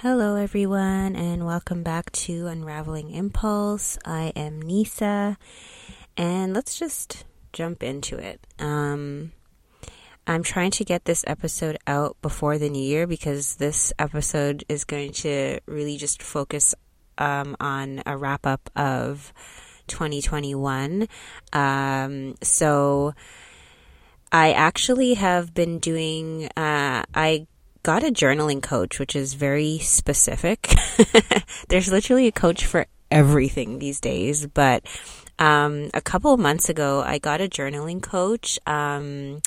Hello, everyone, and welcome back to Unraveling Impulse. I am Nisa, and let's just jump into it. Um, I'm trying to get this episode out before the new year because this episode is going to really just focus um, on a wrap up of 2021. Um, so, I actually have been doing, uh, I got a journaling coach, which is very specific. There's literally a coach for everything these days, but um, a couple of months ago, I got a journaling coach, um,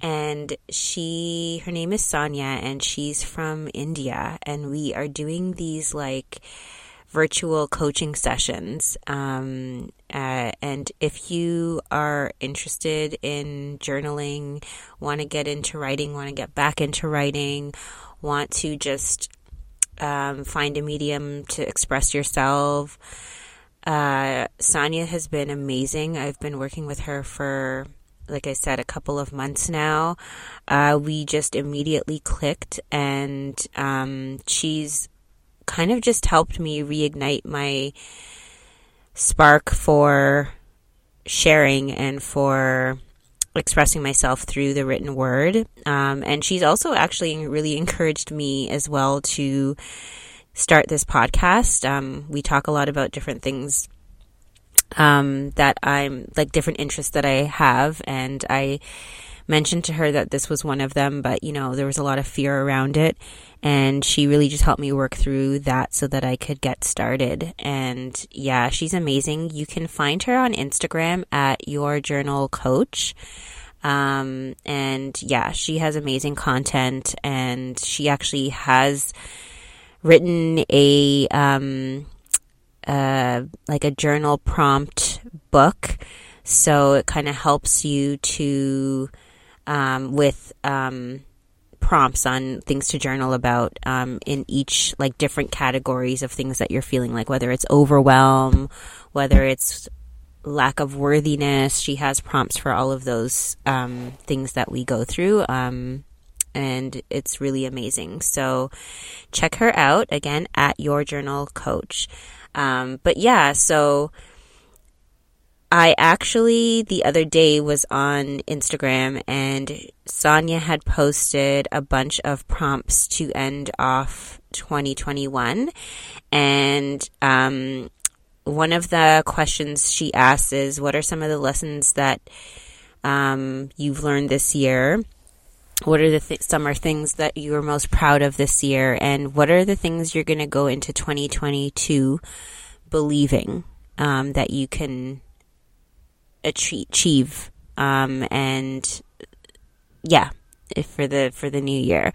and she, her name is Sonia, and she's from India, and we are doing these like virtual coaching sessions. Um, uh, and if you are interested in journaling, want to get into writing, want to get back into writing, want to just um, find a medium to express yourself, uh, Sonia has been amazing. I've been working with her for, like I said, a couple of months now. Uh, we just immediately clicked, and um, she's kind of just helped me reignite my spark for sharing and for expressing myself through the written word. Um, and she's also actually really encouraged me as well to start this podcast. Um, we talk a lot about different things um, that I'm like different interests that I have, and I mentioned to her that this was one of them, but you know, there was a lot of fear around it. And she really just helped me work through that so that I could get started. And yeah, she's amazing. You can find her on Instagram at Your Journal Coach. Um, and yeah, she has amazing content and she actually has written a, um, uh, like a journal prompt book. So it kind of helps you to, um, with, um, prompts on things to journal about um, in each like different categories of things that you're feeling like whether it's overwhelm whether it's lack of worthiness. She has prompts for all of those um, things that we go through um, and it's really amazing. So check her out again at your journal coach. Um, but yeah so I actually the other day was on Instagram and Sonia had posted a bunch of prompts to end off 2021. And um, one of the questions she asks is What are some of the lessons that um, you've learned this year? What are the th- are things that you are most proud of this year? And what are the things you're going to go into 2022 believing um, that you can achieve um, and yeah for the for the new year.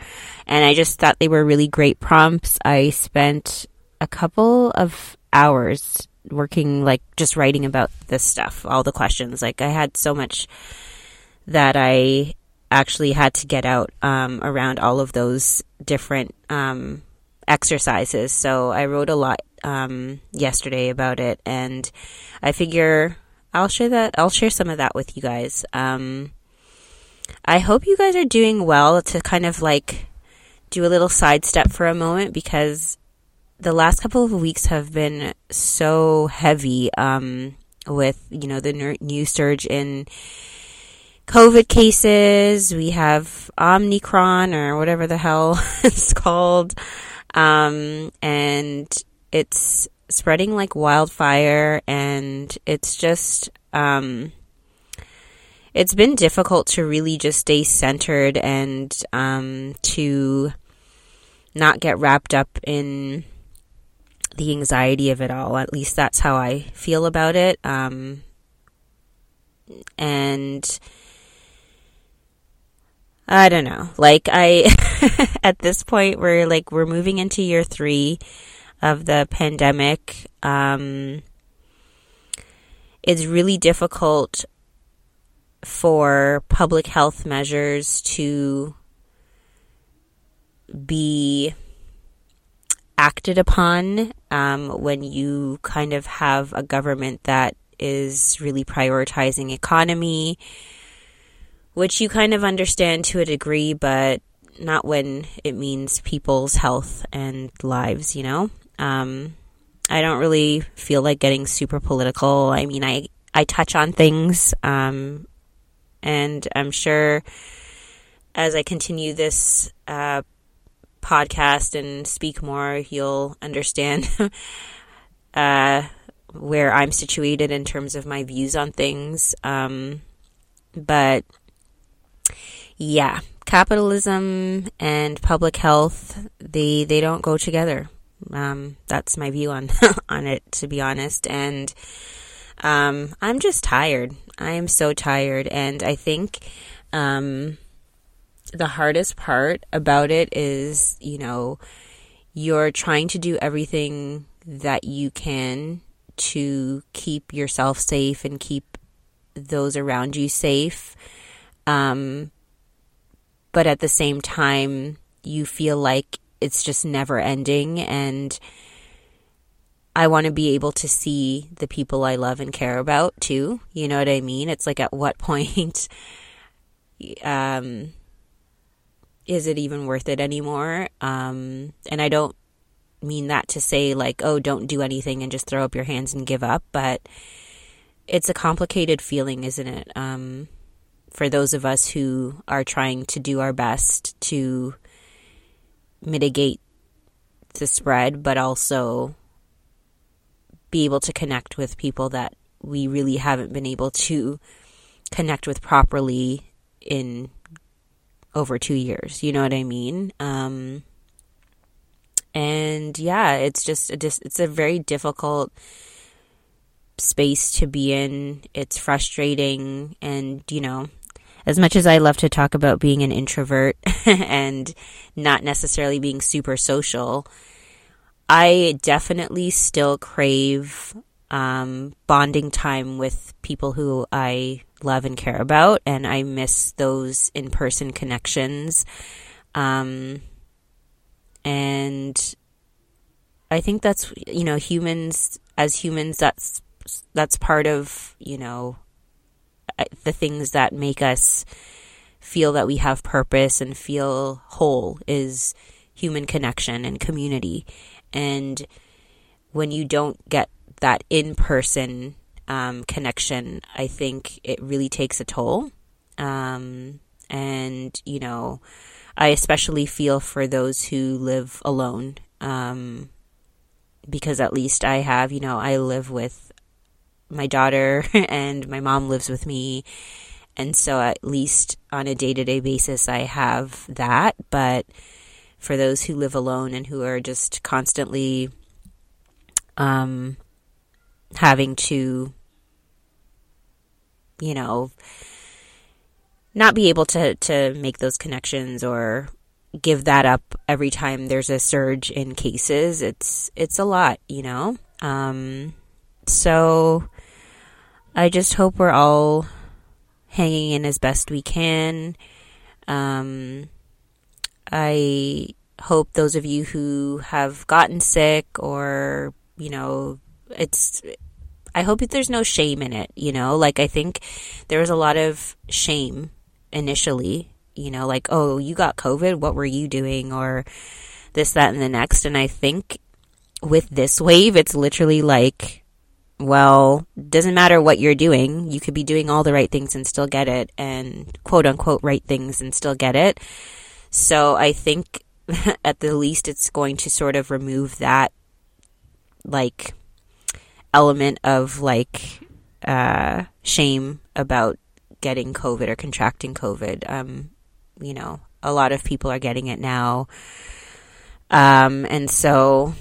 And i just thought they were really great prompts. I spent a couple of hours working like just writing about this stuff all the questions. Like i had so much that i actually had to get out um, around all of those different um, exercises. So i wrote a lot um, yesterday about it and i figure I'll share that. I'll share some of that with you guys. Um, I hope you guys are doing well to kind of like do a little sidestep for a moment because the last couple of weeks have been so heavy um, with you know the new surge in COVID cases. We have Omicron or whatever the hell it's called, um, and it's spreading like wildfire, and it's just, um, it's been difficult to really just stay centered and um, to not get wrapped up in the anxiety of it all. At least that's how I feel about it. Um, and I don't know. Like I, at this point, we're like we're moving into year three of the pandemic. Um, it's really difficult for public health measures to be acted upon um, when you kind of have a government that is really prioritizing economy, which you kind of understand to a degree, but not when it means people's health and lives, you know? Um, I don't really feel like getting super political. I mean, I, I touch on things, um, and I'm sure as I continue this uh, podcast and speak more, you'll understand uh, where I'm situated in terms of my views on things. Um, but yeah, capitalism and public health they they don't go together. Um, that's my view on on it, to be honest. And um, I'm just tired. I am so tired, and I think um, the hardest part about it is, you know, you're trying to do everything that you can to keep yourself safe and keep those around you safe. Um, but at the same time, you feel like it's just never ending. And I want to be able to see the people I love and care about too. You know what I mean? It's like at what point um, is it even worth it anymore? Um, and I don't mean that to say like, oh, don't do anything and just throw up your hands and give up, but it's a complicated feeling, isn't it? Um, for those of us who are trying to do our best to mitigate the spread, but also be able to connect with people that we really haven't been able to connect with properly in over two years. You know what I mean? Um, and yeah, it's just a dis- it's a very difficult space to be in. It's frustrating, and you know, as much as I love to talk about being an introvert and not necessarily being super social, I definitely still crave um, bonding time with people who I love and care about, and I miss those in person connections. Um, and I think that's you know humans as humans that's that's part of you know the things that make us feel that we have purpose and feel whole is human connection and community and when you don't get that in person um, connection, I think it really takes a toll. Um, and, you know, I especially feel for those who live alone. Um, because at least I have, you know, I live with my daughter and my mom lives with me. And so at least on a day to day basis, I have that. But for those who live alone and who are just constantly um, having to you know, not be able to, to make those connections or give that up every time there's a surge in cases. It's, it's a lot, you know? Um, so I just hope we're all hanging in as best we can. Um, I hope those of you who have gotten sick or, you know, it's I hope there's no shame in it, you know? Like, I think there was a lot of shame initially, you know, like, oh, you got COVID, what were you doing? Or this, that, and the next. And I think with this wave, it's literally like, well, doesn't matter what you're doing. You could be doing all the right things and still get it, and quote unquote right things and still get it. So I think at the least it's going to sort of remove that, like, element of like uh, shame about getting COVID or contracting COVID. Um, you know, a lot of people are getting it now. Um, and so,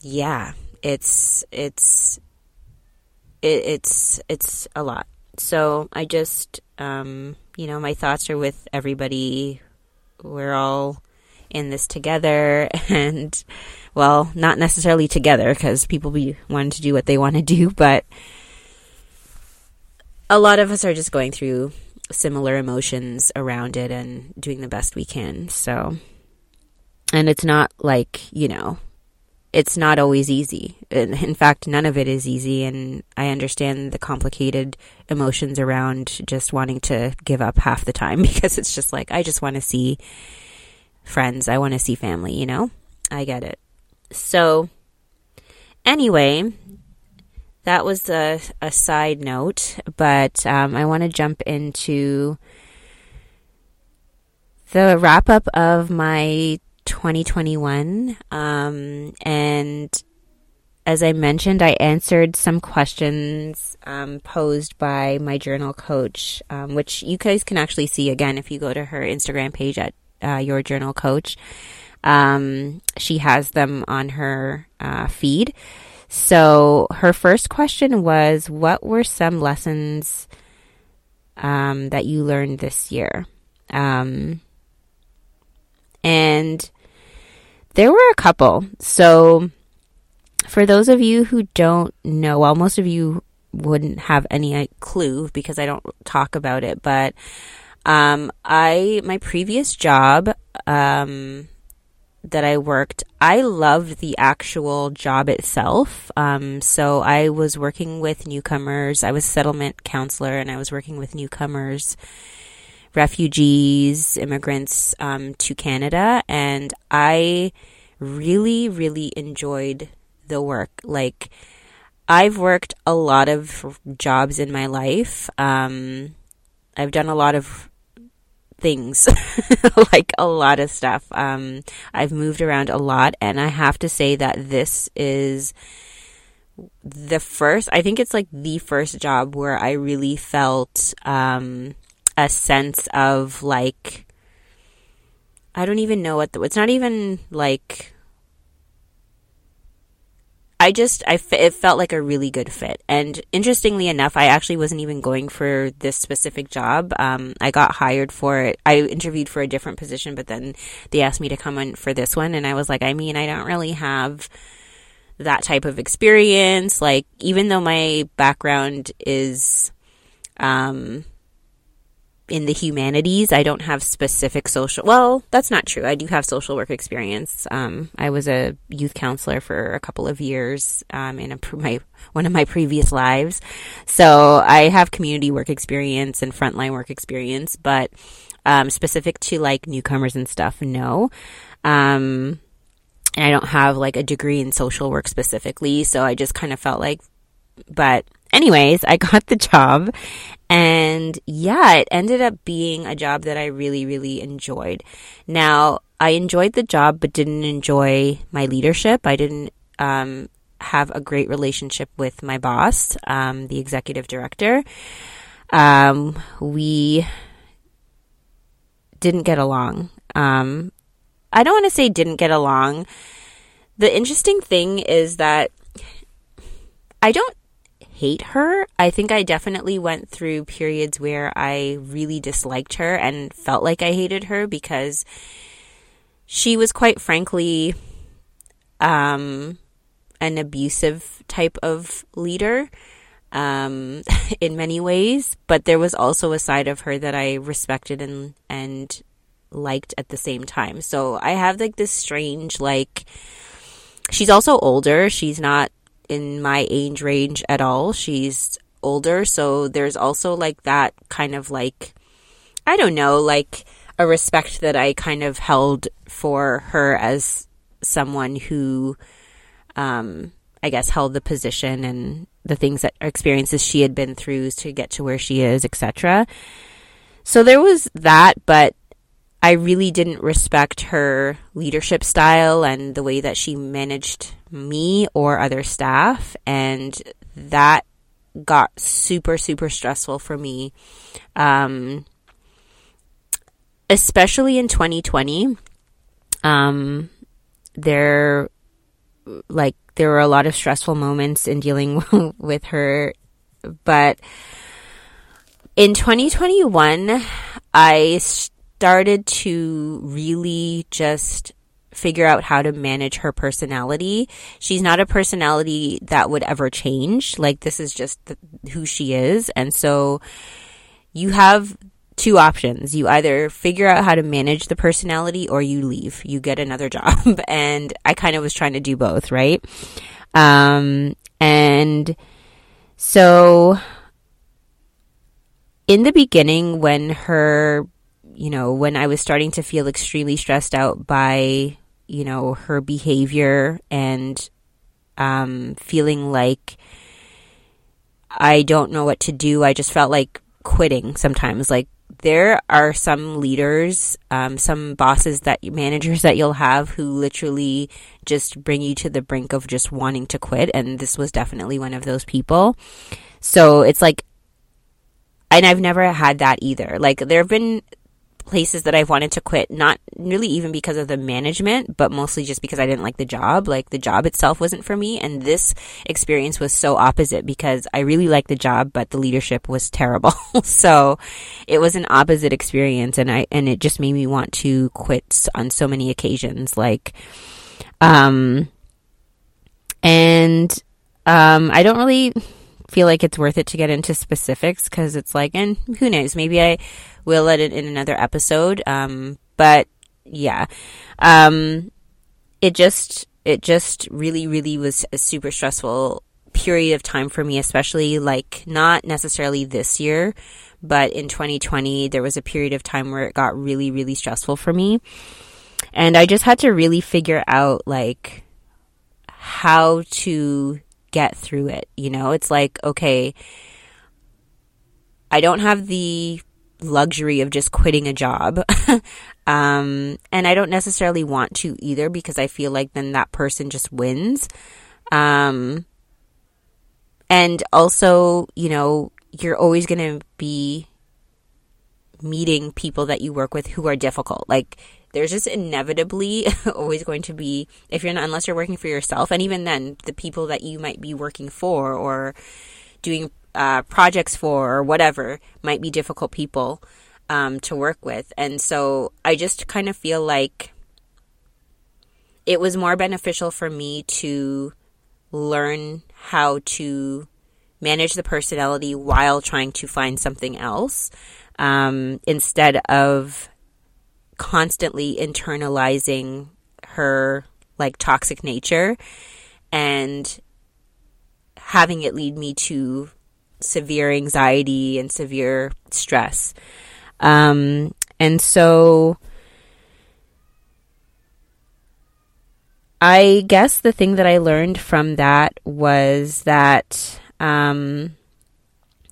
yeah, it's, it's, it, it's, it's a lot. So I just, um, you know, my thoughts are with everybody. We're all in this together and well, not necessarily together because people be wanting to do what they want to do, but a lot of us are just going through similar emotions around it and doing the best we can. So, and it's not like, you know, it's not always easy. In fact, none of it is easy. And I understand the complicated emotions around just wanting to give up half the time because it's just like, I just want to see friends. I want to see family, you know? I get it. So, anyway, that was a, a side note, but um, I want to jump into the wrap up of my 2021. Um, and as I mentioned, I answered some questions um, posed by my journal coach, um, which you guys can actually see again if you go to her Instagram page at uh, Your Journal Coach. Um, she has them on her uh, feed. So her first question was, "What were some lessons um, that you learned this year?" Um, and there were a couple. So, for those of you who don't know, well, most of you wouldn't have any clue because I don't talk about it, but um, I my previous job um, that I worked, I loved the actual job itself. Um, so I was working with newcomers. I was settlement counselor, and I was working with newcomers refugees, immigrants um, to Canada, and I really, really enjoyed the work. Like, I've worked a lot of jobs in my life. Um, I've done a lot of things, like a lot of stuff. Um, I've moved around a lot, and I have to say that this is the first, I think it's like the first job where I really felt um, a sense of like I don't even know what the, it's not even like I just I it felt like a really good fit. And interestingly enough, I actually wasn't even going for this specific job. Um, I got hired for it. I interviewed for a different position, but then they asked me to come in for this one, and I was like, I mean, I don't really have that type of experience. Like, even though my background is, um, in the humanities. I don't have specific social. Well, that's not true. I do have social work experience. Um, I was a youth counselor for a couple of years um, in a, my one of my previous lives, so I have community work experience and frontline work experience. But um, specific to like newcomers and stuff, no. Um, and I don't have like a degree in social work specifically, so I just kind of felt like, but anyways, I got the job and yeah, it ended up being a job that I really, really enjoyed. Now, I enjoyed the job, but didn't enjoy my leadership. I didn't um, have a great relationship with my boss, um, the executive director. Um, we didn't get along. Um, I don't want to say didn't get along. The interesting thing is that I don't hate her. I think I definitely went through periods where I really disliked her and felt like I hated her because she was quite frankly um, an abusive type of leader um, in many ways, but there was also a side of her that I respected and and liked at the same time. So I have like this strange like she's also older. She's not in my age range at all. She's older, so there's also like that kind of like I don't know, like a respect that I kind of held for her as someone who um I guess held the position and the things that experiences she had been through to get to where she is, etc. So there was that, but I really didn't respect her leadership style and the way that she managed me or other staff. And that got super, super stressful for me. Um, especially in 2020. Um, there, like, there were a lot of stressful moments in dealing with her, but in 2021, I started to really just figure out how to manage her personality. She's not a personality that would ever change. Like this is just the, who she is. And so you have two options. You either figure out how to manage the personality or you leave. You get another job. and I kind of was trying to do both, right? Um, and so in the beginning when her you know, when I was starting to feel extremely stressed out by, you know, her behavior and um, feeling like I don't know what to do, I just felt like quitting sometimes. Like, there are some leaders, um, some bosses that managers that you'll have who literally just bring you to the brink of just wanting to quit. And this was definitely one of those people. So it's like, and I've never had that either. Like, there have been places that I've wanted to quit, not really even because of the management, but mostly just because I didn't like the job. Like the job itself wasn't for me. And this experience was so opposite because I really liked the job, but the leadership was terrible. so it was an opposite experience. And I, and it just made me want to quit on so many occasions. Like, um, and, um, I don't really feel like it's worth it to get into specifics because it's like, and who knows, maybe I will let it in another episode. Um, but yeah, um, it just, it just really, really was a super stressful period of time for me, especially like not necessarily this year, but in 2020, there was a period of time where it got really, really stressful for me. And I just had to really figure out like how to get through it. You know, it's like, okay, I don't have the luxury of just quitting a job. um, and I don't necessarily want to either because I feel like then that person just wins. Um, and also, you know, you're always going to be meeting people that you work with who are difficult. Like, there's just inevitably always going to be if you're not unless you're working for yourself and even then the people that you might be working for or doing uh, projects for or whatever might be difficult people um, to work with. And so i just kind of feel like it was more beneficial for me to learn how to manage the personality while trying to find something else um, instead of constantly internalizing her like toxic nature and having it lead me to severe anxiety and severe stress. Um, and so I guess the thing that I learned from that was that um,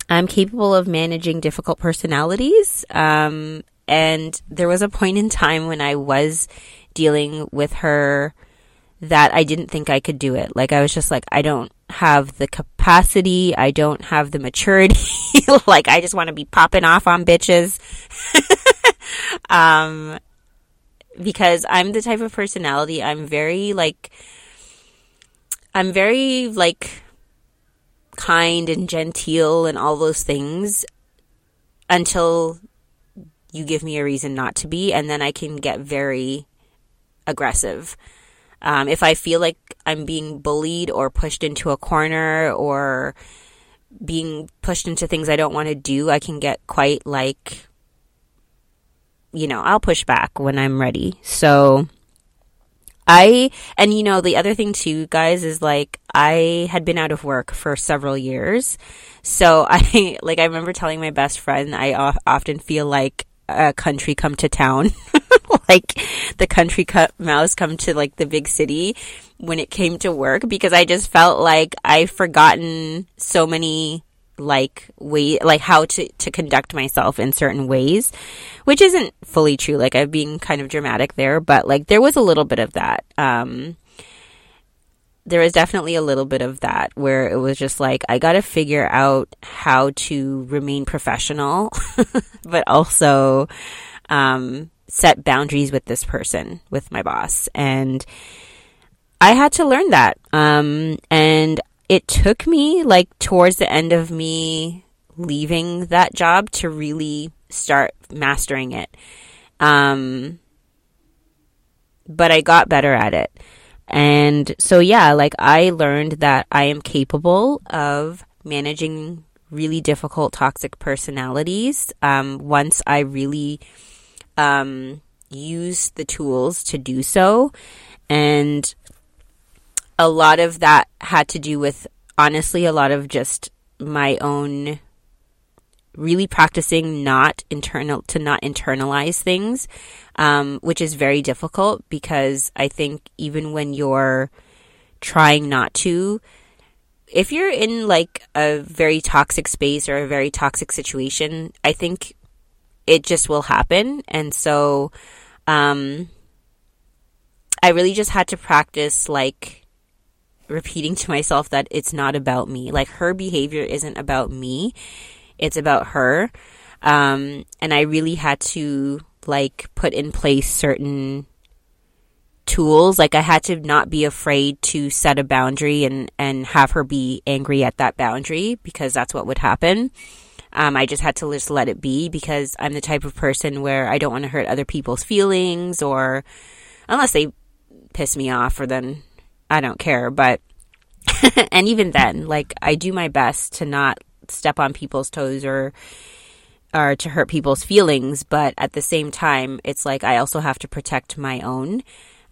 I'm capable of managing difficult personalities um, and there was a point in time when I was dealing with her that I didn't think I could do it. Like I was just like, I don't have the capacity. I don't have the maturity. like I just want to be popping off on bitches. um, because I'm the type of personality, I'm very like, I'm very like kind and genteel and all those things until you give me a reason not to be, and then I can get very aggressive. Um, if I feel like I'm being bullied or pushed into a corner or being pushed into things I don't want to do, I can get quite like, you know, I'll push back when I'm ready. So I, and you know, the other thing too, guys, is like I had been out of work for several years. So I, like, I remember telling my best friend, I often feel like a country come to town. like the country mouse come to like the big city when it came to work because I just felt like I've forgotten so many like way like how to to conduct myself in certain ways which isn't fully true. Like i'm being kind of dramatic there but like there was a little bit of that. Um there was definitely a little bit of that where it was just like I got to figure out how to remain professional, but also um, set boundaries with this person, with my boss, and I had to learn that. Um, and it took me like towards the end of me leaving that job to really start mastering it. Um, but I got better at it. And so, yeah, like I learned that I am capable of managing really difficult toxic personalities um, once I really um, use the tools to do so. And a lot of that had to do with, honestly, a lot of just my own really practicing not internal to not internalize things, um, which is very difficult because I think even when you're trying not to, if you're in like a very toxic space or a very toxic situation, I think it just will happen. And so, um, I really just had to practice like repeating to myself that it's not about me. Like her behavior isn't about me. It's about her. Um, and I really had to like put in place certain tools. Like I had to not be afraid to set a boundary and, and have her be angry at that boundary because that's what would happen. Um, I just had to just let it be because I'm the type of person where I don't want to hurt other people's feelings or unless they piss me off or then I don't care. But, and even then, like I do my best to not step on people's toes or, or to hurt people's feelings. But at the same time, it's like I also have to protect my own.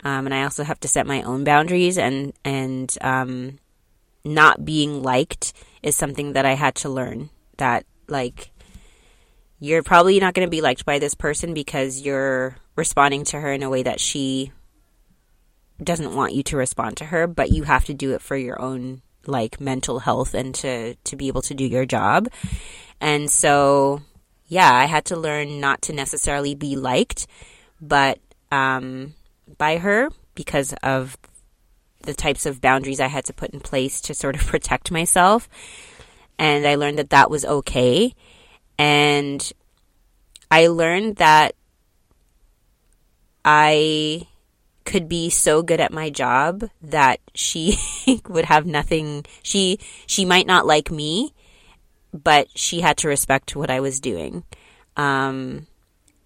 Um, and I also have to set my own boundaries and, and, um, not being liked is something that I had to learn that like you're probably not going to be liked by this person because you're responding to her in a way that she doesn't want you to respond to her, but you have to do it for your own like mental health and to to be able to do your job. And so yeah, I had to learn not to necessarily be liked, but um by her because of the types of boundaries I had to put in place to sort of protect myself. And I learned that that was okay. And I learned that I could be so good at my job that she would have nothing she she might not like me but she had to respect what I was doing. Um,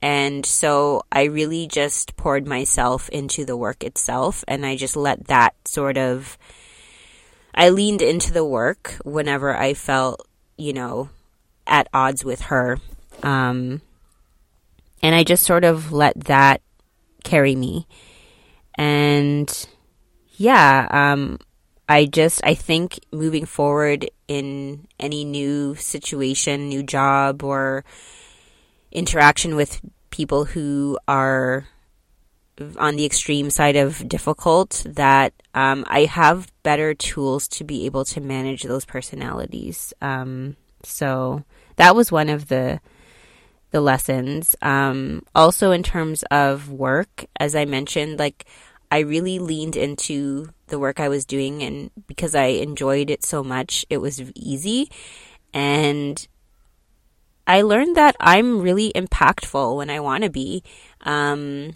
and so I really just poured myself into the work itself and I just let that sort of I leaned into the work whenever I felt you know at odds with her. Um, and I just sort of let that carry me and yeah, um, I just, I think moving forward in any new situation, new job, or interaction with people who are on the extreme side of difficult, that um, I have better tools to be able to manage those personalities. Um, so that was one of the the lessons. Um, also, in terms of work, as I mentioned, like I really leaned into the work I was doing, and because I enjoyed it so much, it was easy. And I learned that I'm really impactful when I want to be. Um,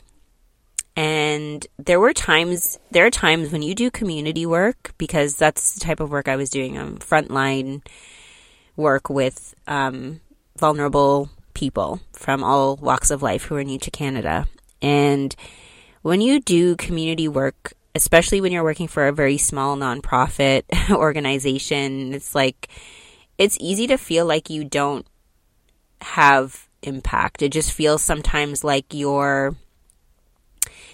and there were times, there are times when you do community work, because that's the type of work I was doing, um, frontline work with um, vulnerable people from all walks of life who are new to Canada. And when you do community work, especially when you're working for a very small nonprofit organization, it's like it's easy to feel like you don't have impact. It just feels sometimes like you're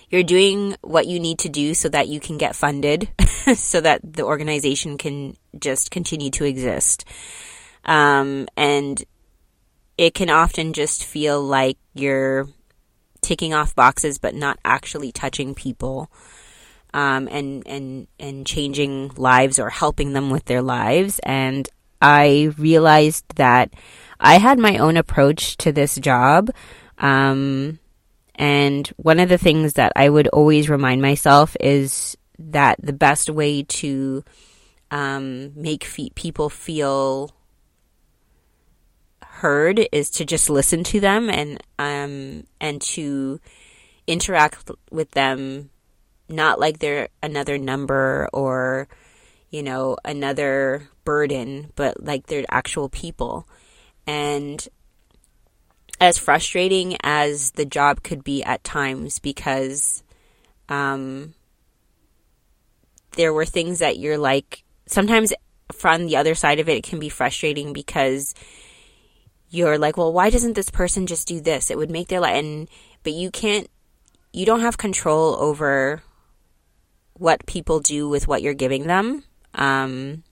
you're doing what you need to do so that you can get funded so that the organization can just continue to exist. Um, and it can often just feel like you're ticking off boxes but not actually touching people um, and and and changing lives or helping them with their lives. And I realized that I had my own approach to this job um, and one of the things that I would always remind myself is that the best way to um, make fe- people feel heard is to just listen to them and um and to interact with them not like they're another number or you know another burden but like they're actual people. And as frustrating as the job could be at times because um there were things that you're like sometimes from the other side of it it can be frustrating because you're like, well, why doesn't this person just do this? It would make their life, and but you can't, you don't have control over what people do with what you're giving them. Um,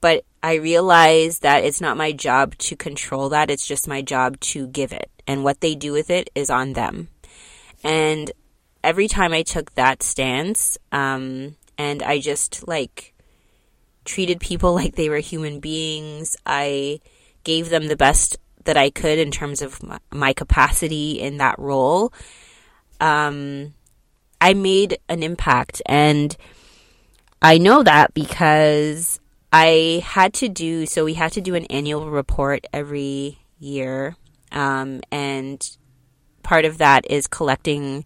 but I realize that it's not my job to control that, it's just my job to give it. And what they do with it is on them. And every time I took that stance, um, and I just like treated people like they were human beings, I gave them the best that I could in terms of my, capacity in that role. Um, I made an impact and I know that because I had to do so. We had to do an annual report every year, um, and part of that is collecting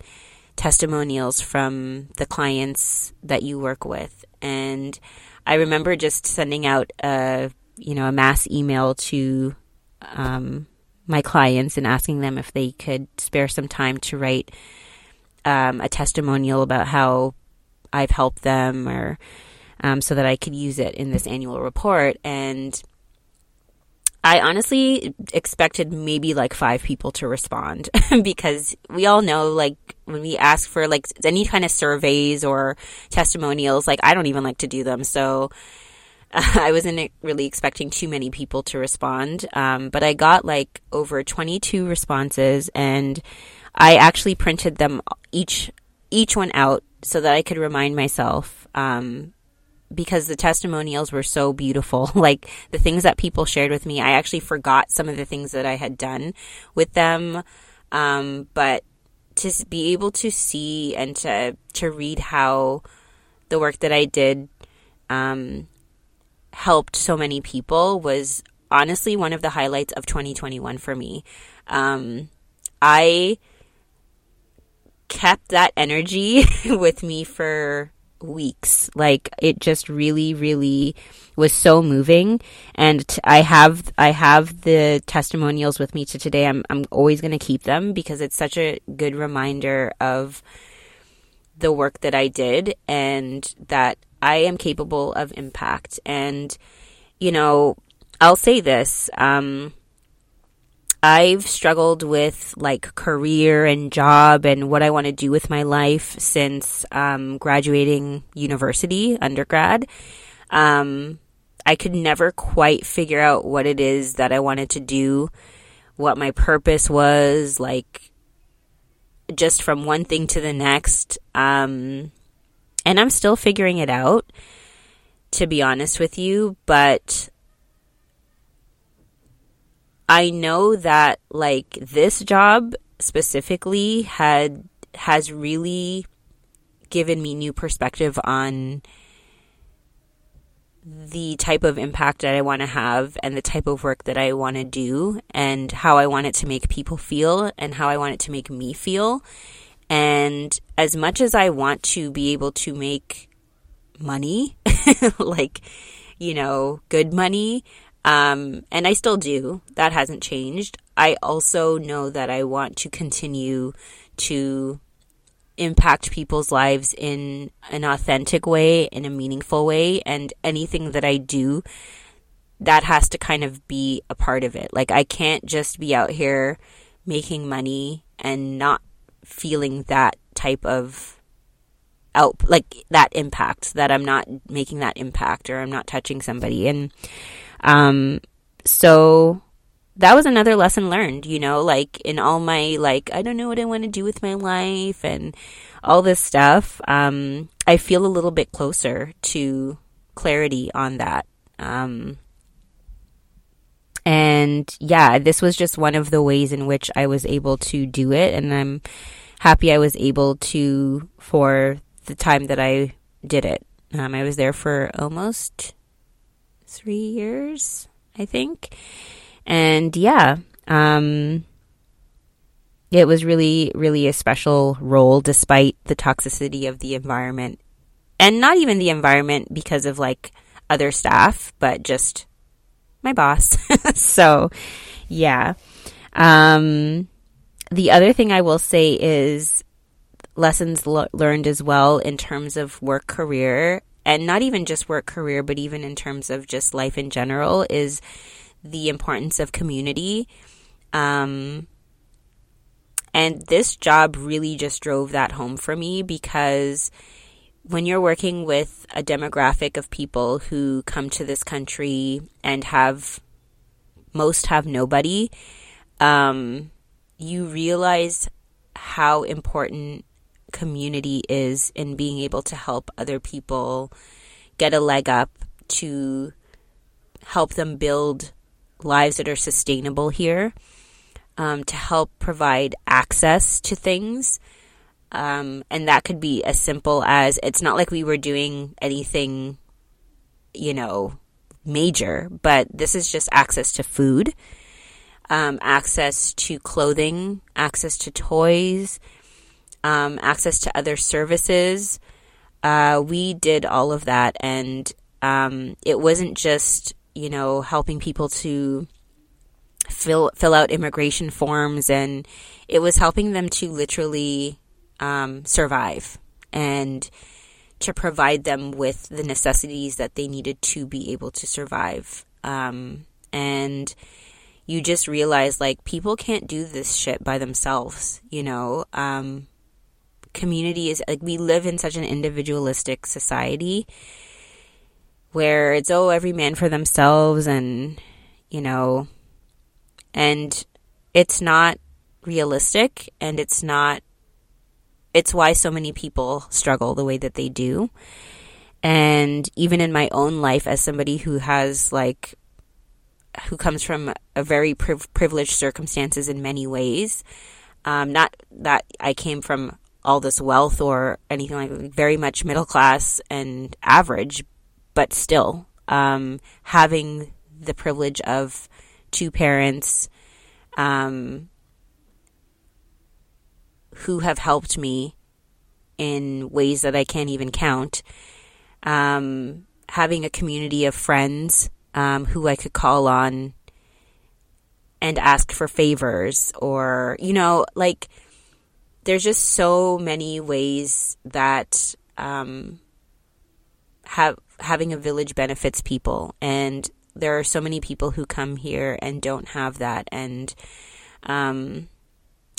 testimonials from the clients that you work with. And I remember just sending out a you know a mass email to um, my clients and asking them if they could spare some time to write um, a testimonial about how I've helped them or um, so that I could use it in this annual report. And I honestly expected maybe like five people to respond because we all know, like, when we ask for like any kind of surveys or testimonials, like, I don't even like to do them. So, I wasn't really expecting too many people to respond, um, but I got like over 22 responses, and I actually printed them each each one out so that I could remind myself um, because the testimonials were so beautiful. like the things that people shared with me, I actually forgot some of the things that I had done with them. Um, but to be able to see and to to read how the work that I did um, helped so many people was honestly one of the highlights of 2021 for me. Um, I kept that energy with me for weeks. Like it just really, really was so moving. And t- I have, I have the testimonials with me to today. I'm, I'm always going to keep them because it's such a good reminder of the work that I did and that I am capable of impact. And, you know, I'll say this, um, I've struggled with like career and job and what I want to do with my life since um, graduating university, undergrad. Um, I could never quite figure out what it is that I wanted to do, what my purpose was, like just from one thing to the next. Um, and I'm still figuring it out, to be honest with you, but I know that like this job specifically had has really given me new perspective on the type of impact that I want to have and the type of work that I want to do and how I want it to make people feel and how I want it to make me feel. And as much as I want to be able to make money, like, you know, good money, um, and I still do. That hasn't changed. I also know that I want to continue to impact people's lives in an authentic way, in a meaningful way, and anything that I do, that has to kind of be a part of it. Like, I can't just be out here making money and not feeling that type of out, like that impact, that I'm not making that impact or I'm not touching somebody. And, um, so that was another lesson learned, you know, like in all my, like, I don't know what I want to do with my life and all this stuff. Um, I feel a little bit closer to clarity on that. Um, and yeah, this was just one of the ways in which I was able to do it. And I'm happy I was able to for the time that I did it. Um, I was there for almost three years, I think. And yeah, um, it was really, really a special role despite the toxicity of the environment. And not even the environment because of like other staff, but just my boss. so, yeah. Um, the other thing I will say is lessons learned as well in terms of work career and not even just work career, but even in terms of just life in general, is the importance of community. Um, and this job really just drove that home for me because when you're working with a demographic of people who come to this country and have most have nobody, um, you realize how important community is in being able to help other people get a leg up to help them build lives that are sustainable here, um, to help provide access to things. Um, and that could be as simple as it's not like we were doing anything, you know, major, but this is just access to food, um, access to clothing, access to toys, um, access to other services. Uh, we did all of that, and um, it wasn't just you know helping people to fill fill out immigration forms, and it was helping them to literally um, survive and to provide them with the necessities that they needed to be able to survive. Um, and you just realize like people can't do this shit by themselves, you know. Um, community is like we live in such an individualistic society where it's oh every man for themselves and you know and it's not realistic and it's not it's why so many people struggle the way that they do. And even in my own life as somebody who has like who comes from a very priv- privileged circumstances in many ways um, not that i came from all this wealth or anything like that, very much middle class and average, but still um, having the privilege of two parents um, who have helped me in ways that I can't even count. Um, having a community of friends um, who I could call on and ask for favors, or, you know, like there's just so many ways that um, have having a village benefits people, and there are so many people who come here and don't have that, and um,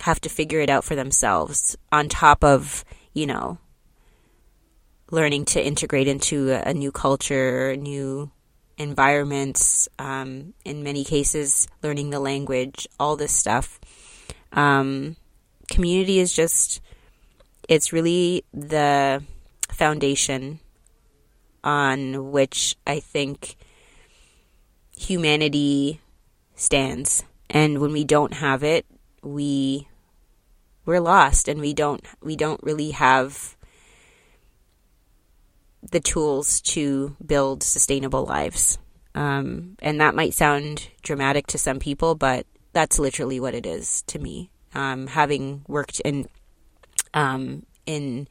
have to figure it out for themselves. On top of you know learning to integrate into a, new culture, new environments, um, in many cases, learning the language, all this stuff. Um, community is just, it's really the foundation on which I think humanity stands. And when we don't have it, we we're lost and we don't we don't really have the tools to build sustainable lives. Um, and that might sound dramatic to some people, but that's literally what it is to me um, having worked in um, in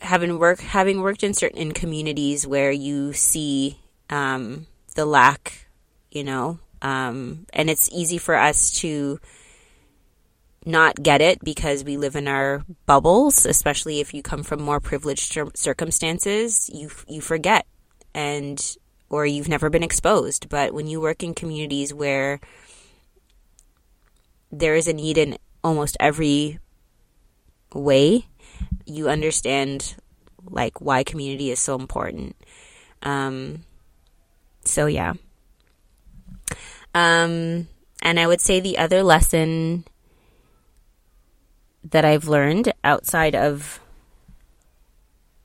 having work having worked in certain in communities where you see um, the lack, you know, um, and it's easy for us to not get it because we live in our bubbles, especially if you come from more privileged circumstances. You you forget, and or you've never been exposed. But when you work in communities where there is a need in almost every way, you understand like why community is so important. Um, so yeah. Um, and I would say the other lesson that I've learned outside of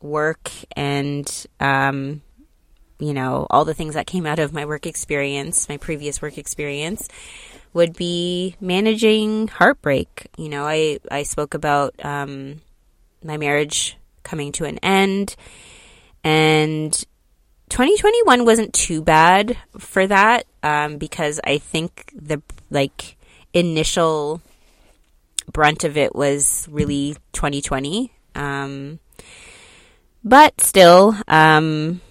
work and um, you know, all the things that came out of my work experience, my previous work experience, would be managing heartbreak. You know, I, I spoke about um, my marriage coming to an end, and 2021 wasn't too bad for that um, because I think the like initial brunt of it was really 2020. Um, but still, um,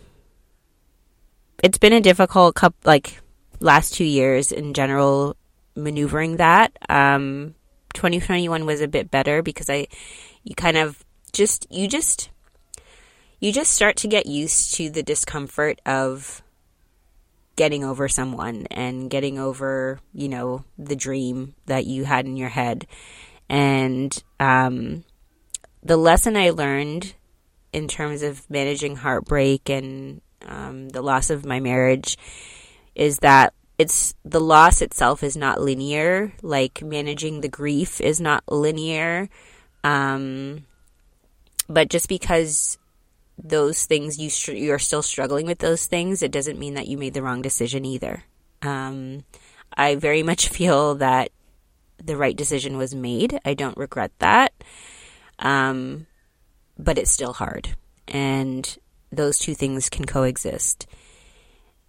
it's been a difficult couple, like last two years in general maneuvering that. Um, 2021 was a bit better because I, you kind of just, you just, you just start to get used to the discomfort of getting over someone and getting over, you know, the dream that you had in your head. And um, the lesson I learned in terms of managing heartbreak and um, the loss of my marriage is that it's the loss itself is not linear. Like managing the grief is not linear. Um, but just because those things you str- you're still struggling with those things, it doesn't mean that you made the wrong decision either. Um, I very much feel that the right decision was made. I don't regret that. Um, but it's still hard. And those two things can coexist.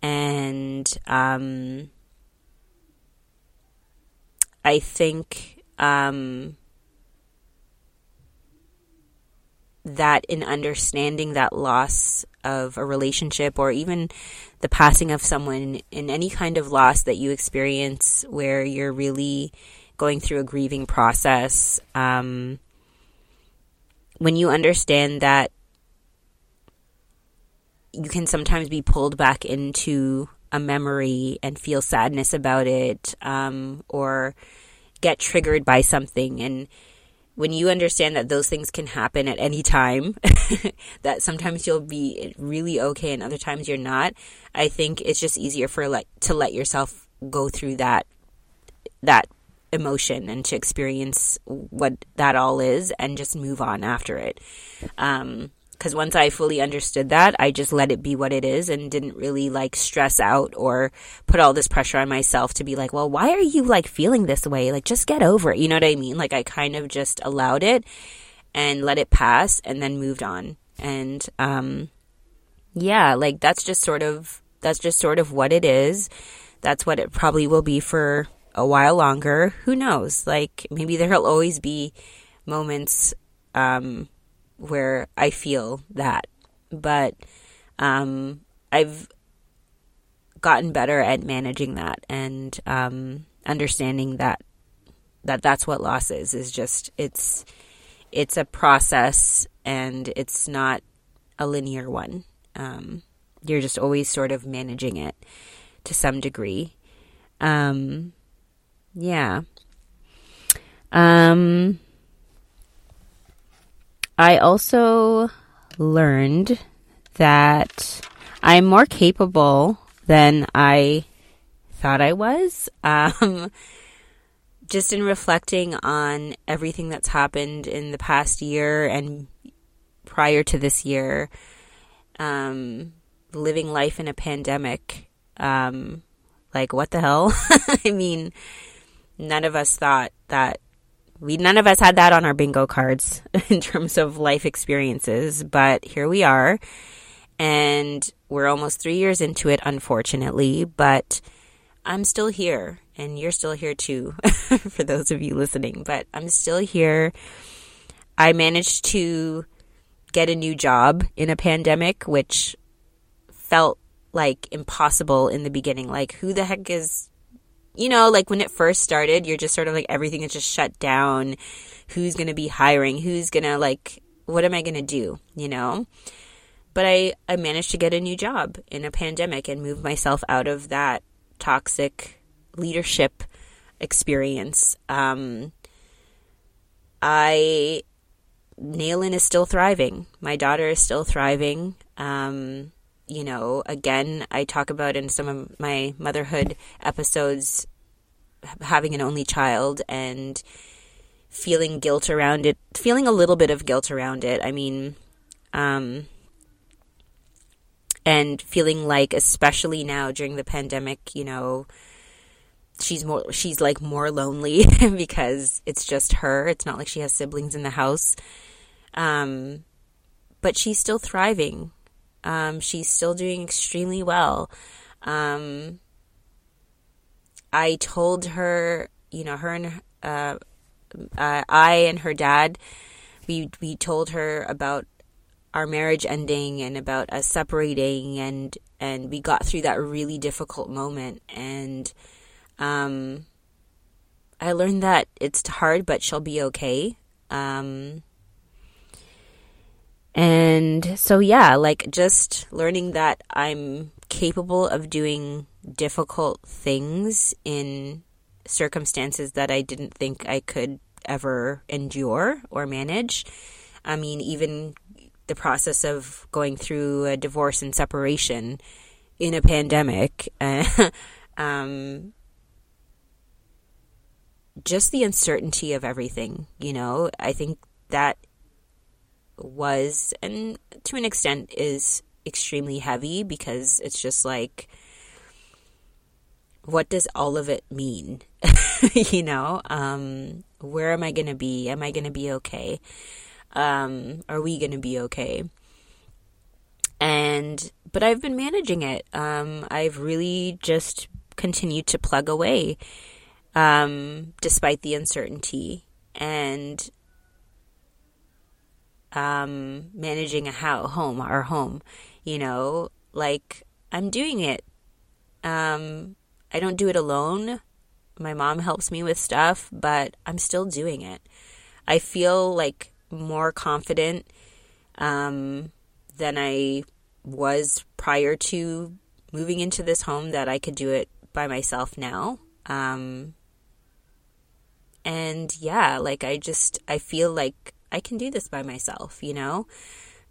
And um, I think um, that in understanding that loss of a relationship or even the passing of someone in any kind of loss that you experience where you're really going through a grieving process, um, when you understand that you can sometimes be pulled back into a memory and feel sadness about it um, or get triggered by something and when you understand that those things can happen at any time that sometimes you'll be really okay and other times you're not i think it's just easier for like to let yourself go through that that emotion and to experience what that all is and just move on after it. Um, because once I fully understood that, I just let it be what it is and didn't really like stress out or put all this pressure on myself to be like, well, why are you like feeling this way? Like, just get over it. You know what I mean? Like, I kind of just allowed it and let it pass and then moved on. And, um, yeah, like that's just sort of, that's just sort of what it is. That's what it probably will be for a while longer. Who knows? Like maybe there'll always be moments um, where I feel that, but um, I've gotten better at managing that and um, understanding that that that's what loss is. Is just it's it's a process and it's not a linear one. Um, you're just always sort of managing it to some degree. Um, yeah. Um, I also learned that I'm more capable than I thought I was. Um, just in reflecting on everything that's happened in the past year and prior to this year, um, living life in a pandemic, um, like what the hell? I mean, none of us thought that we none of us had that on our bingo cards in terms of life experiences, but here we are. And we're almost 3 years into it unfortunately, but I'm still here and you're still here too for those of you listening, but I'm still here. I managed to get a new job in a pandemic which felt like impossible in the beginning. Like who the heck is you know, like when it first started, you're just sort of like everything is just shut down. Who's going to be hiring? Who's going to like, what am I going to do? You know? But I, I managed to get a new job in a pandemic and move myself out of that toxic leadership experience. Um, I, Nailin is still thriving. My daughter is still thriving. Um, you know, again, I talk about in some of my motherhood episodes having an only child and feeling guilt around it, feeling a little bit of guilt around it. I mean, um, and feeling like, especially now during the pandemic, you know, she's more, she's like more lonely because it's just her. It's not like she has siblings in the house. Um, but she's still thriving. Um, she's still doing extremely well. Um, I told her, you know, her and uh, uh, I and her dad, we we told her about our marriage ending and about us separating, and and we got through that really difficult moment. And um, I learned that it's hard, but she'll be okay. Um, and so, yeah, like just learning that I'm capable of doing difficult things in circumstances that I didn't think I could ever endure or manage. I mean, even the process of going through a divorce and separation in a pandemic, um, just the uncertainty of everything, you know, I think that was, and to an extent, is extremely heavy because it's just like, what does all of it mean? you know, um, where am I going to be? Am I going to be okay? Um, are we going to be okay? And, but I've been managing it. Um, I've really just continued to plug away, um, despite the uncertainty and, um, managing a how, home, our home, you know, like I'm doing it. Um, I don't do it alone. My mom helps me with stuff, but I'm still doing it. I feel like more confident um, than I was prior to moving into this home that I could do it by myself now. Um, and yeah, like I just, I feel like I can do this by myself, you know?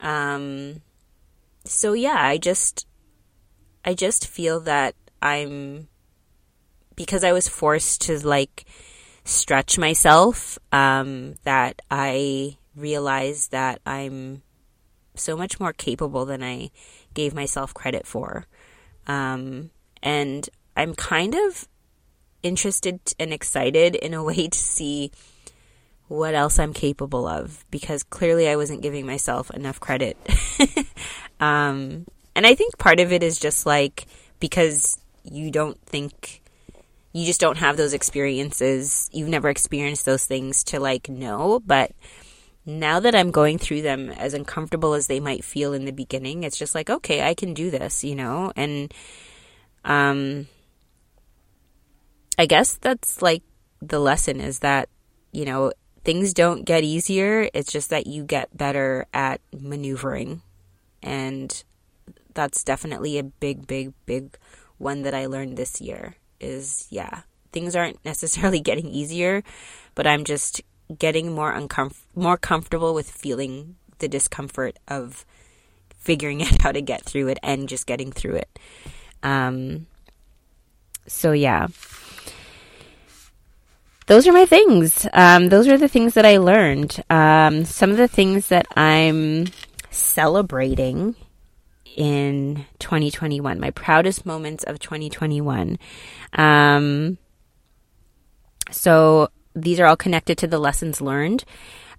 Um, so yeah, I just, I just feel that I'm because I was forced to like stretch myself, um, that I realized that I'm so much more capable than I gave myself credit for. Um, and I'm kind of interested and excited in a way to see what else I'm capable of because clearly I wasn't giving myself enough credit. um, and I think part of it is just like because you don't think you just don't have those experiences. You've never experienced those things to like know. But now that I'm going through them, as uncomfortable as they might feel in the beginning, it's just like, okay, I can do this, you know? And, um, I guess that's like the lesson is that, you know, things don't get easier. It's just that you get better at maneuvering. And that's definitely a big, big, big one that I learned this year is yeah, things aren't necessarily getting easier, but I'm just getting more uncomf- more comfortable with feeling the discomfort of figuring out how to get through it and just getting through it. Um, so yeah. Those are my things. Um, those are the things that I learned. Um, some of the things that I'm celebrating in 2021, my proudest moments of 2021. Um, so these are all connected to the lessons learned.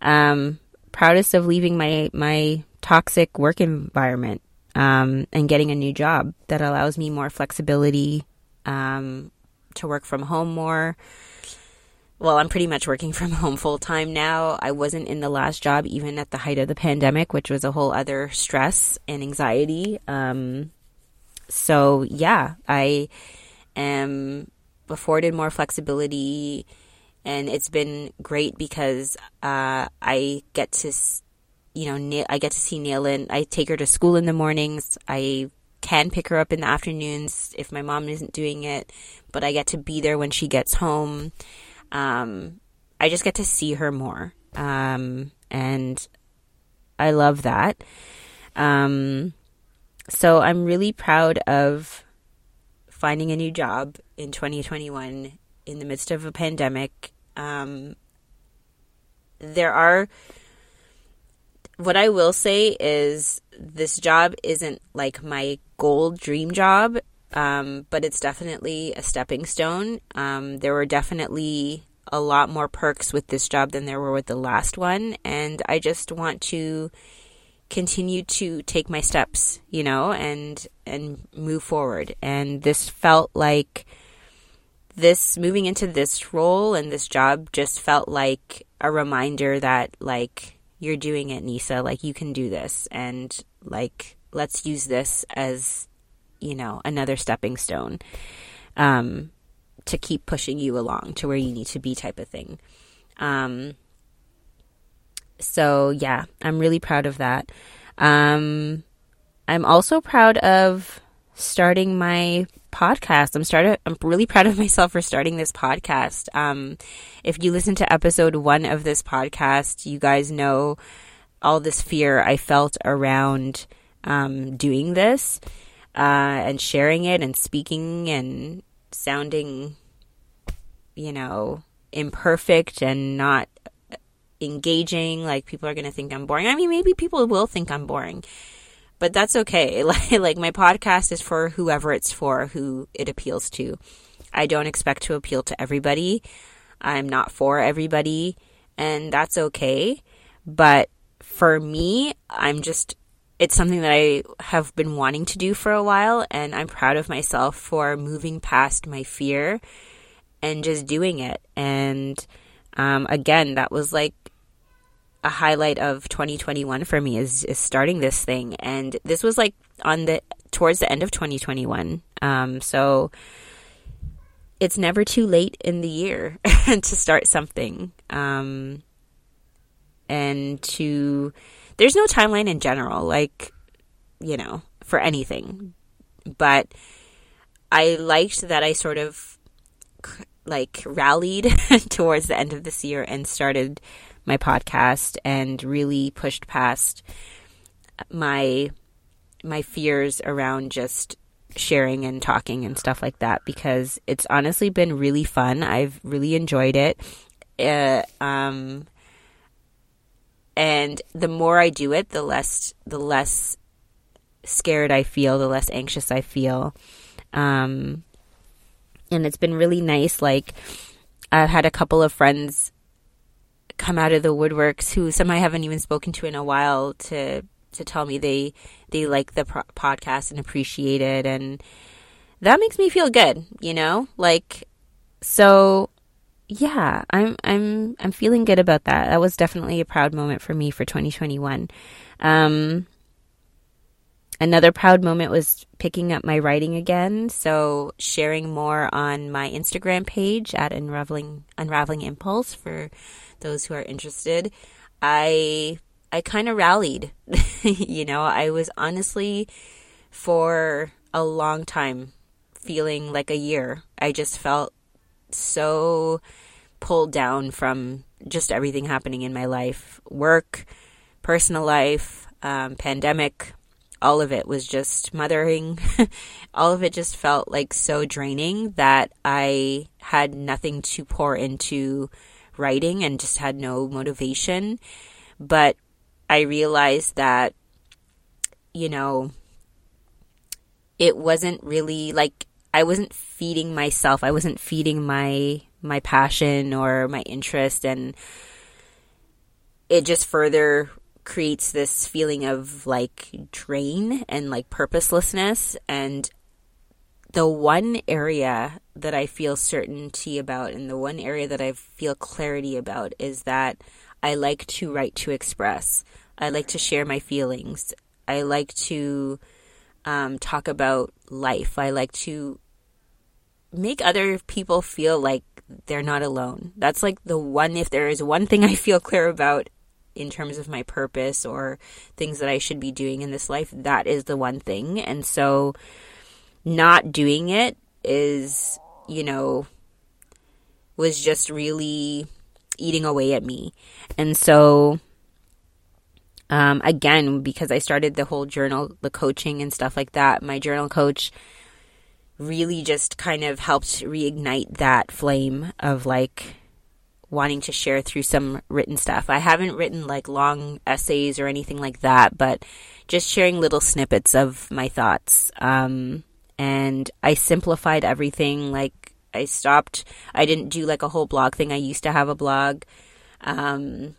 Um, proudest of leaving my, my toxic work environment um, and getting a new job that allows me more flexibility um, to work from home more well, I'm pretty much working from home full time now. I wasn't in the last job even at the height of the pandemic, which was a whole other stress and anxiety. Um, so yeah, I am afforded more flexibility and it's been great because uh, I get to, you know, I get to see Nailin. I take her to school in the mornings. I can pick her up in the afternoons if my mom isn't doing it, but I get to be there when she gets home um, I just get to see her more. Um, and I love that. Um, so I'm really proud of finding a new job in 2021 in the midst of a pandemic. Um, there are, what I will say is this job isn't like my gold dream job. Um, but it's definitely a stepping stone. Um, there were definitely a lot more perks with this job than there were with the last one, and I just want to continue to take my steps, you know, and and move forward. And this felt like this moving into this role and this job just felt like a reminder that like you're doing it, Nisa. Like you can do this, and like let's use this as you know, another stepping stone um, to keep pushing you along to where you need to be, type of thing. Um, so, yeah, I'm really proud of that. Um, I'm also proud of starting my podcast. I'm started I'm really proud of myself for starting this podcast. Um if you listen to episode 1 of this podcast, you guys know all this fear I felt around um doing this uh and sharing it and speaking and sounding you know imperfect and not engaging like people are going to think I'm boring. I mean maybe people will think I'm boring but that's okay. Like, like my podcast is for whoever it's for, who it appeals to. I don't expect to appeal to everybody. I'm not for everybody, and that's okay. But for me, I'm just, it's something that I have been wanting to do for a while, and I'm proud of myself for moving past my fear and just doing it. And um, again, that was like a highlight of 2021 for me is, is starting this thing. And this was like on the towards the end of 2021. Um, so it's never too late in the year to start something. Um, and to there's no timeline in general, like you know, for anything. But I liked that I sort of like rallied towards the end of this year and started my podcast and really pushed past my my fears around just sharing and talking and stuff like that because it's honestly been really fun. I've really enjoyed it. Uh, um, and the more I do it, the less the less scared I feel, the less anxious I feel. Um, and it's been really nice. Like I've had a couple of friends come out of the woodworks who some I haven't even spoken to in a while to to tell me they they like the pro- podcast and appreciate it and that makes me feel good, you know? Like so yeah, I'm I'm I'm feeling good about that. That was definitely a proud moment for me for 2021. Um another proud moment was picking up my writing again. So sharing more on my Instagram page at unraveling unraveling impulse for those who are interested. I I kind of rallied. you know, I was honestly for a long time feeling like a year. I just felt so pulled down from just everything happening in my life work, personal life, um, pandemic, all of it was just mothering. all of it just felt like so draining that I had nothing to pour into writing and just had no motivation. But I realized that, you know, it wasn't really like I wasn't feeding myself. I wasn't feeding my my passion or my interest and it just further creates this feeling of like drain and like purposelessness and the one area that I feel certainty about and the one area that I feel clarity about is that I like to write to express. I like to share my feelings. I like to um, talk about life. I like to make other people feel like they're not alone. That's like the one, if there is one thing I feel clear about in terms of my purpose or things that I should be doing in this life, that is the one thing. And so, not doing it is, you know, was just really eating away at me. And so, um, again, because I started the whole journal, the coaching and stuff like that, my journal coach really just kind of helped reignite that flame of like wanting to share through some written stuff. I haven't written like long essays or anything like that, but just sharing little snippets of my thoughts. Um, and I simplified everything. Like I stopped. I didn't do like a whole blog thing. I used to have a blog, um,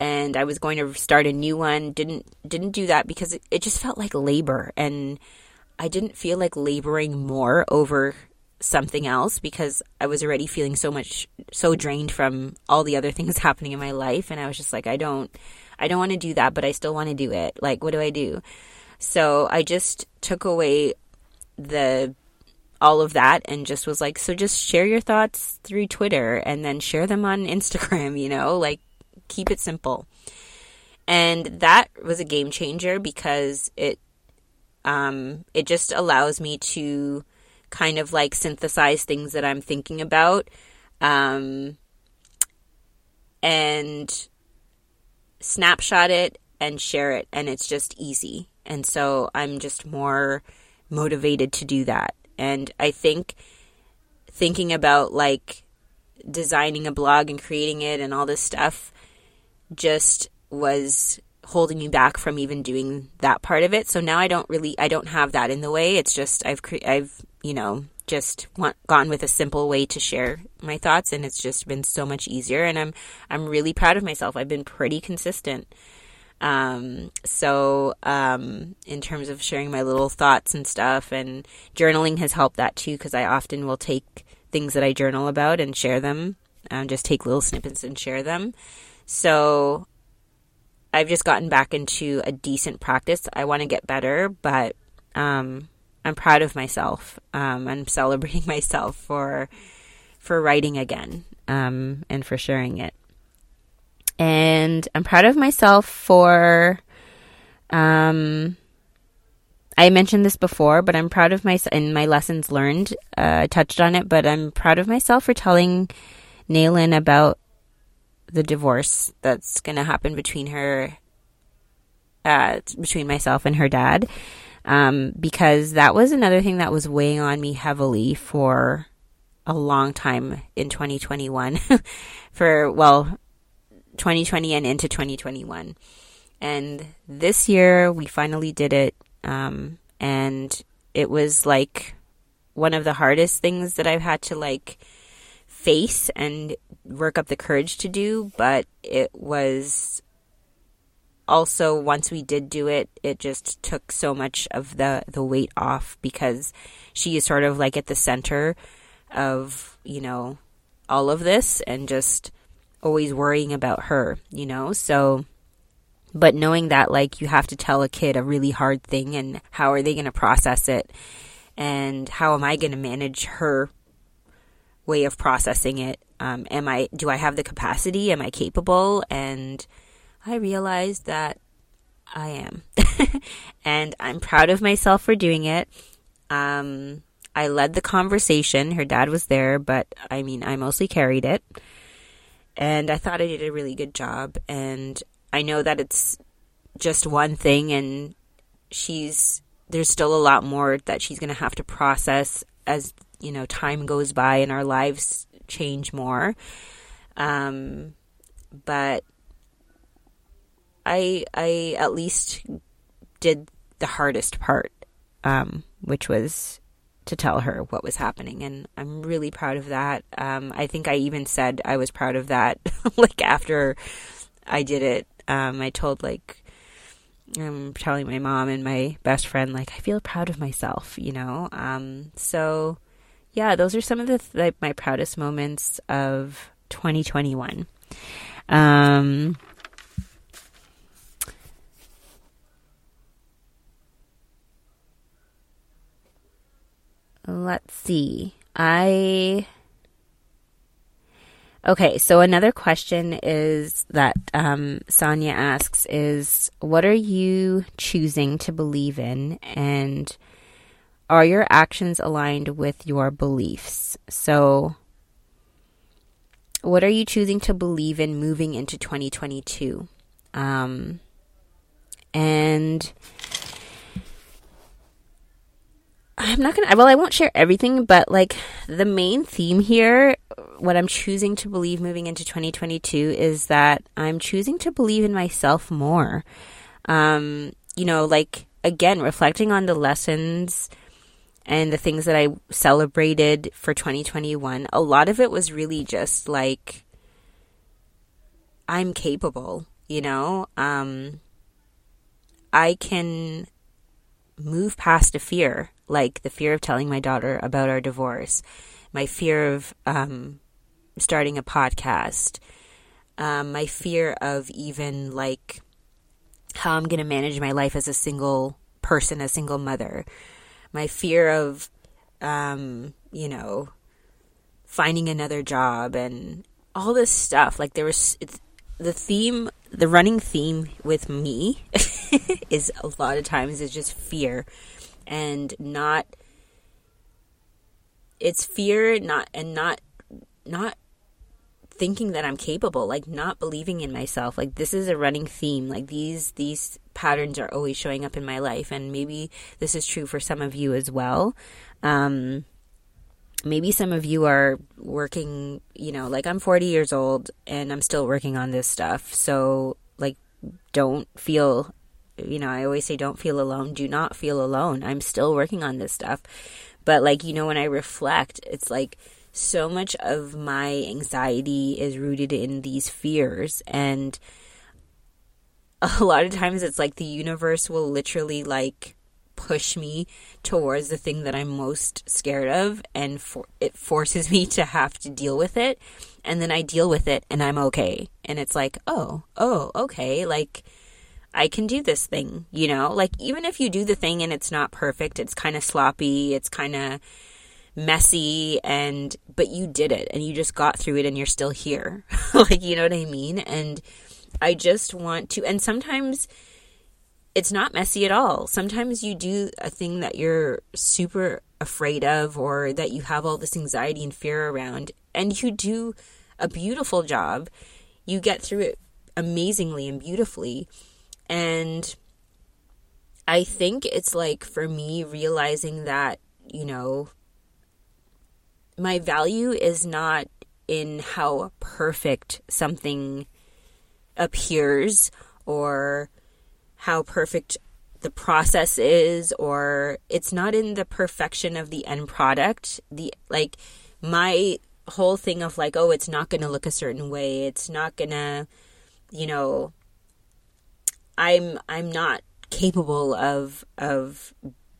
and I was going to start a new one. Didn't didn't do that because it, it just felt like labor, and I didn't feel like laboring more over something else because I was already feeling so much so drained from all the other things happening in my life. And I was just like I don't I don't want to do that but I still want to do it. Like what do I do? So I just took away the all of that and just was like, so just share your thoughts through Twitter and then share them on Instagram, you know, like keep it simple. And that was a game changer because it Um, it just allows me to kind of like synthesize things that I'm thinking about. Um, and snapshot it and share it and it's just easy. And so I'm just more motivated to do that. And I think thinking about like designing a blog and creating it and all this stuff just was holding me back from even doing that part of it. So now I don't really I don't have that in the way. It's just I've cre- I've, you know, just want, gone with a simple way to share my thoughts and it's just been so much easier and I'm I'm really proud of myself. I've been pretty consistent. Um, so um, in terms of sharing my little thoughts and stuff and journaling has helped that too because I often will take things that I journal about and share them. Um, just take little snippets and share them. So I've just gotten back into a decent practice. I want to get better, but um, I'm proud of myself. Um, I'm celebrating myself for for writing again um, and for sharing it. And I'm proud of myself for. Um, I mentioned this before, but I'm proud of myself in my lessons learned. Uh, I touched on it, but I'm proud of myself for telling Naylin about the divorce that's going to happen between her, uh, between myself and her dad um, because that was another thing that was weighing on me heavily for a long time in 2021 for well 2020 and into 2021 and this year we finally did it um, and it was like one of the hardest things that i've had to like face and work up the courage to do but it was also once we did do it it just took so much of the the weight off because she is sort of like at the center of you know all of this and just always worrying about her you know? So but knowing that like you have to tell a kid a really hard thing and how are they going to process it and how am i going to manage her way of processing it um, am i do i have the capacity am i capable and I realized that I am. and I'm proud of myself for doing it. Um, I led the conversation. Her dad was there, but I mean, I mostly carried it. And I thought I did a really good job. And I know that it's just one thing, and she's, there's still a lot more that she's going to have to process as, you know, time goes by and our lives change more. Um, but I I at least did the hardest part, um, which was to tell her what was happening, and I'm really proud of that. Um, I think I even said I was proud of that, like after I did it. Um, I told like I'm telling my mom and my best friend like I feel proud of myself, you know. Um, so yeah, those are some of the like my proudest moments of 2021. Um, let's see. I. Okay, so another question is that um, Sonia asks is what are you choosing to believe in and are your actions aligned with your beliefs? So, what are you choosing to believe in moving into 2022? Um, and I'm not gonna, well, I won't share everything, but like the main theme here, what I'm choosing to believe moving into 2022 is that I'm choosing to believe in myself more. Um, you know, like again, reflecting on the lessons and the things that I celebrated for 2021, a lot of it was really just like, I'm capable, you know? Um, I can move past a fear like the fear of telling my daughter about our divorce, my fear of um, starting a podcast, um, my fear of even like how I'm going to manage my life as a single person, a single mother, my fear of, um, you know, finding another job and all this stuff. Like there was the theme, the running theme with me is a lot of times is just fear and not it's fear not and not not thinking that I'm capable, like not believing in myself. Like this is a running theme. Like these these patterns are always showing up in my life and maybe this is true for some of you as well. Um maybe some of you are working, you know, like I'm 40 years old and I'm still working on this stuff. So like don't feel you know, I always say don't feel alone. Do not feel alone. I'm still working on this stuff. But like, you know, when I reflect, it's like so much of my anxiety is rooted in these fears and a lot of times it's like the universe will literally like push me towards the thing that I'm most scared of and for, it forces me to have to deal with it and then I deal with it and I'm okay and it's like oh oh okay like I can do this thing you know like even if you do the thing and it's not perfect it's kind of sloppy it's kind of messy and but you did it and you just got through it and you're still here. like you know what I mean? And I just want to and sometimes it's not messy at all. Sometimes you do a thing that you're super afraid of or that you have all this anxiety and fear around and you do a beautiful job. You get through it amazingly and beautifully. And I think it's like for me realizing that, you know, my value is not in how perfect something appears or how perfect the process is or it's not in the perfection of the end product. The like my whole thing of like oh it's not going to look a certain way. It's not going to you know i'm i'm not capable of of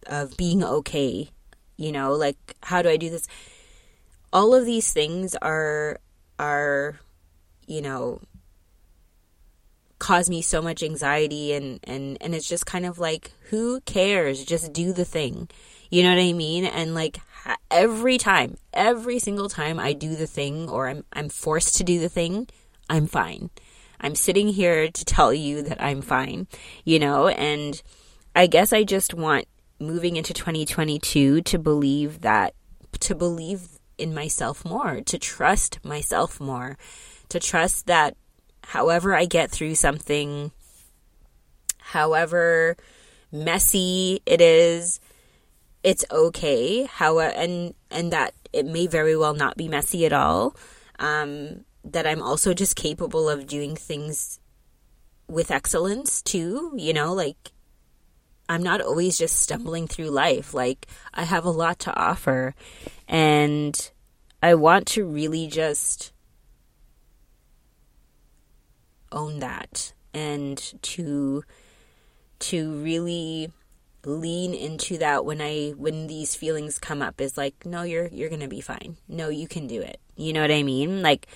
of being okay you know? Like how do i do this? All of these things are are you know cause me so much anxiety and and and it's just kind of like who cares? Just do the thing. You know what i mean? And like every time every single time i do the thing or i'm i'm forced to do the thing i'm fine. I'm sitting here to tell you that i'm fine you know? And i guess i just want moving into 2022 to believe that to believe in myself more, to trust myself more, to trust that however I get through something, however messy it is, it's okay. How and and that it may very well not be messy at all. Um, that I'm also just capable of doing things with excellence too. You know, like I'm not always just stumbling through life. Like I have a lot to offer and I want to really just own that and to to really lean into that when I when these feelings come up is like no you're you're going to be fine. No, you can do it. You know what I mean? Like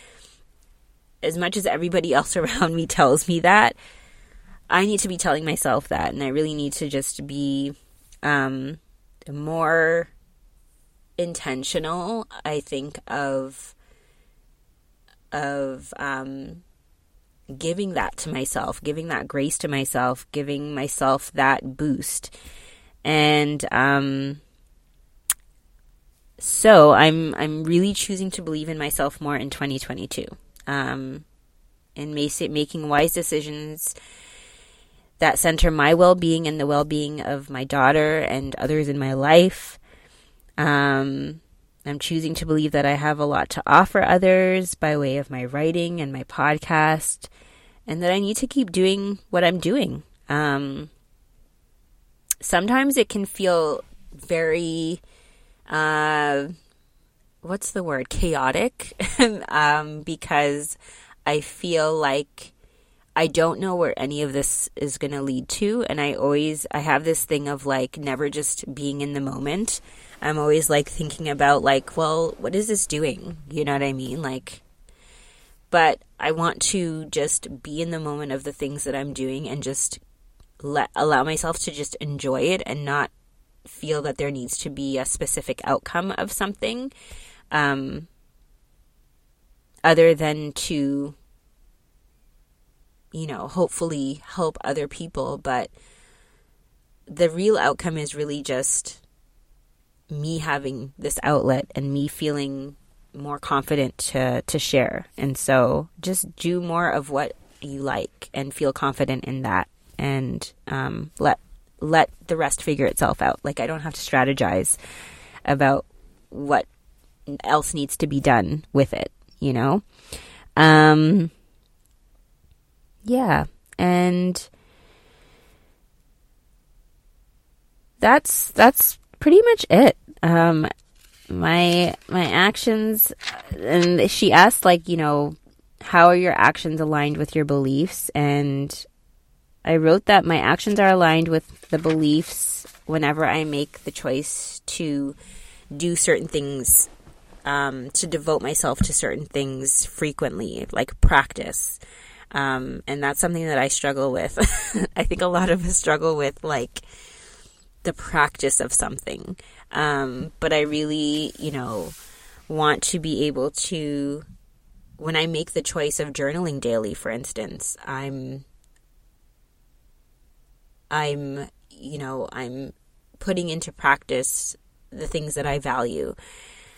as much as everybody else around me tells me that, I need to be telling myself that and I really need to just be um more intentional, I think, of of um, giving that to myself, giving that grace to myself, giving myself that boost. And um, so I'm I'm really choosing to believe in myself more in 2022. Um, and making wise decisions that center my well-being and the well-being of my daughter and others in my life um, I'm choosing to believe that I have a lot to offer others by way of my writing and my podcast, and that I need to keep doing what I'm doing. Um, sometimes it can feel very, uh, what's the word, chaotic, um, because I feel like I don't know where any of this is going to lead to. And I always, I have this thing of like never just being in the moment. I'm always like thinking about like, well, what is this doing? You know what I mean? Like but I want to just be in the moment of the things that I'm doing and just let allow myself to just enjoy it and not feel that there needs to be a specific outcome of something um, other than to you know hopefully help other people but the real outcome is really just me having this outlet and me feeling more confident to to share. And so just do more of what you like and feel confident in that and um, let let the rest figure itself out. Like I don't have to strategize about what else needs to be done with it, you know? Um yeah, and that's that's pretty much it. Um my my actions and she asked like, you know, how are your actions aligned with your beliefs and I wrote that my actions are aligned with the beliefs whenever I make the choice to do certain things, um, to devote myself to certain things frequently, like practice. Um, and that's something that I struggle with. I think a lot of us struggle with like the practice of something. Um, but I really, you know, want to be able to, when I make the choice of journaling daily, for instance, I'm I'm, you know, I'm putting into practice the things that I value.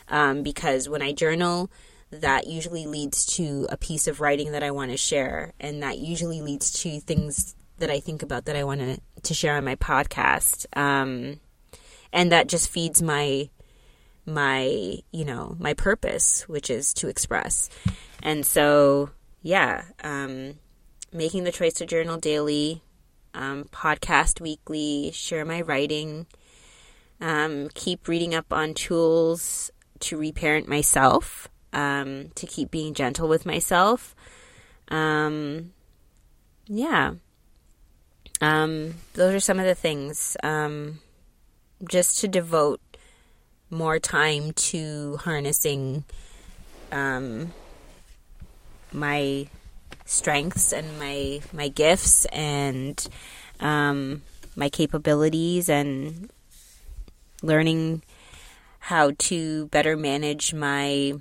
Um, because when I journal, that usually leads to a piece of writing that I want to share, and that usually leads to things that I think about that I want to to share on my podcast. Um, and that just feeds my my you know my purpose, which is to express. And so, yeah, um, making the choice to journal daily um, podcast weekly, share my writing, um, keep reading up on tools to reparent myself, um, to keep being gentle with myself. Um, yeah. Um, those are some of the things. Um, just to devote more time to harnessing my strengths and my my gifts and um, my capabilities and learning how to better manage my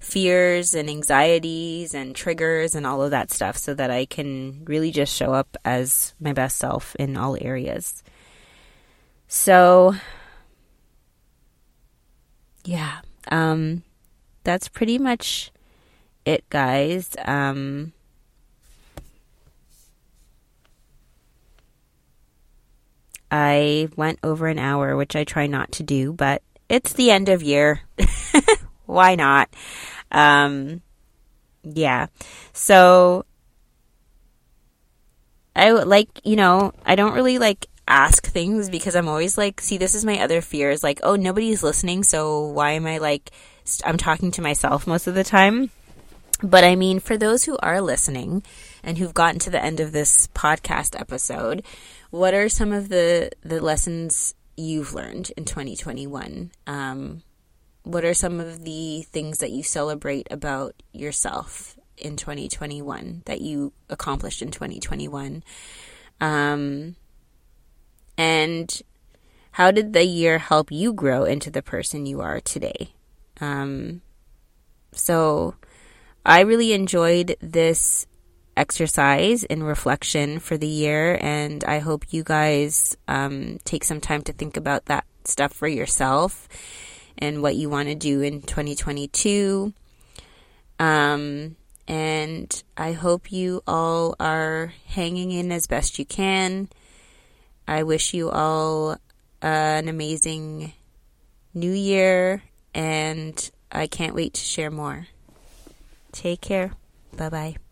fears and anxieties and triggers and all of that stuff so that I can really just show up as my best self in all areas. So yeah, um that's pretty much it guys. Um I went over an hour, which I try not to do, but it's the end of year. Why not? Um, yeah. So I like, you know, I don't really like ask things because I'm always like, see, this is my other fears. Like, oh, nobody's listening, so why am I like, I'm talking to myself most of the time. But I mean, for those who are listening and who've gotten to the end of this podcast episode, what are some of the the lessons you've learned in 2021? Um, what are some of the things that you celebrate about yourself in 2021 that you accomplished in 2021? Um, and how did the year help you grow into the person you are today? Um, so I really enjoyed this exercise and reflection for the year. And I hope you guys um, take some time to think about that stuff for yourself and what you want to do in 2022. Um, and I hope you all are hanging in as best you can. I wish you all an amazing new year, and I can't wait to share more. Take care. Bye bye.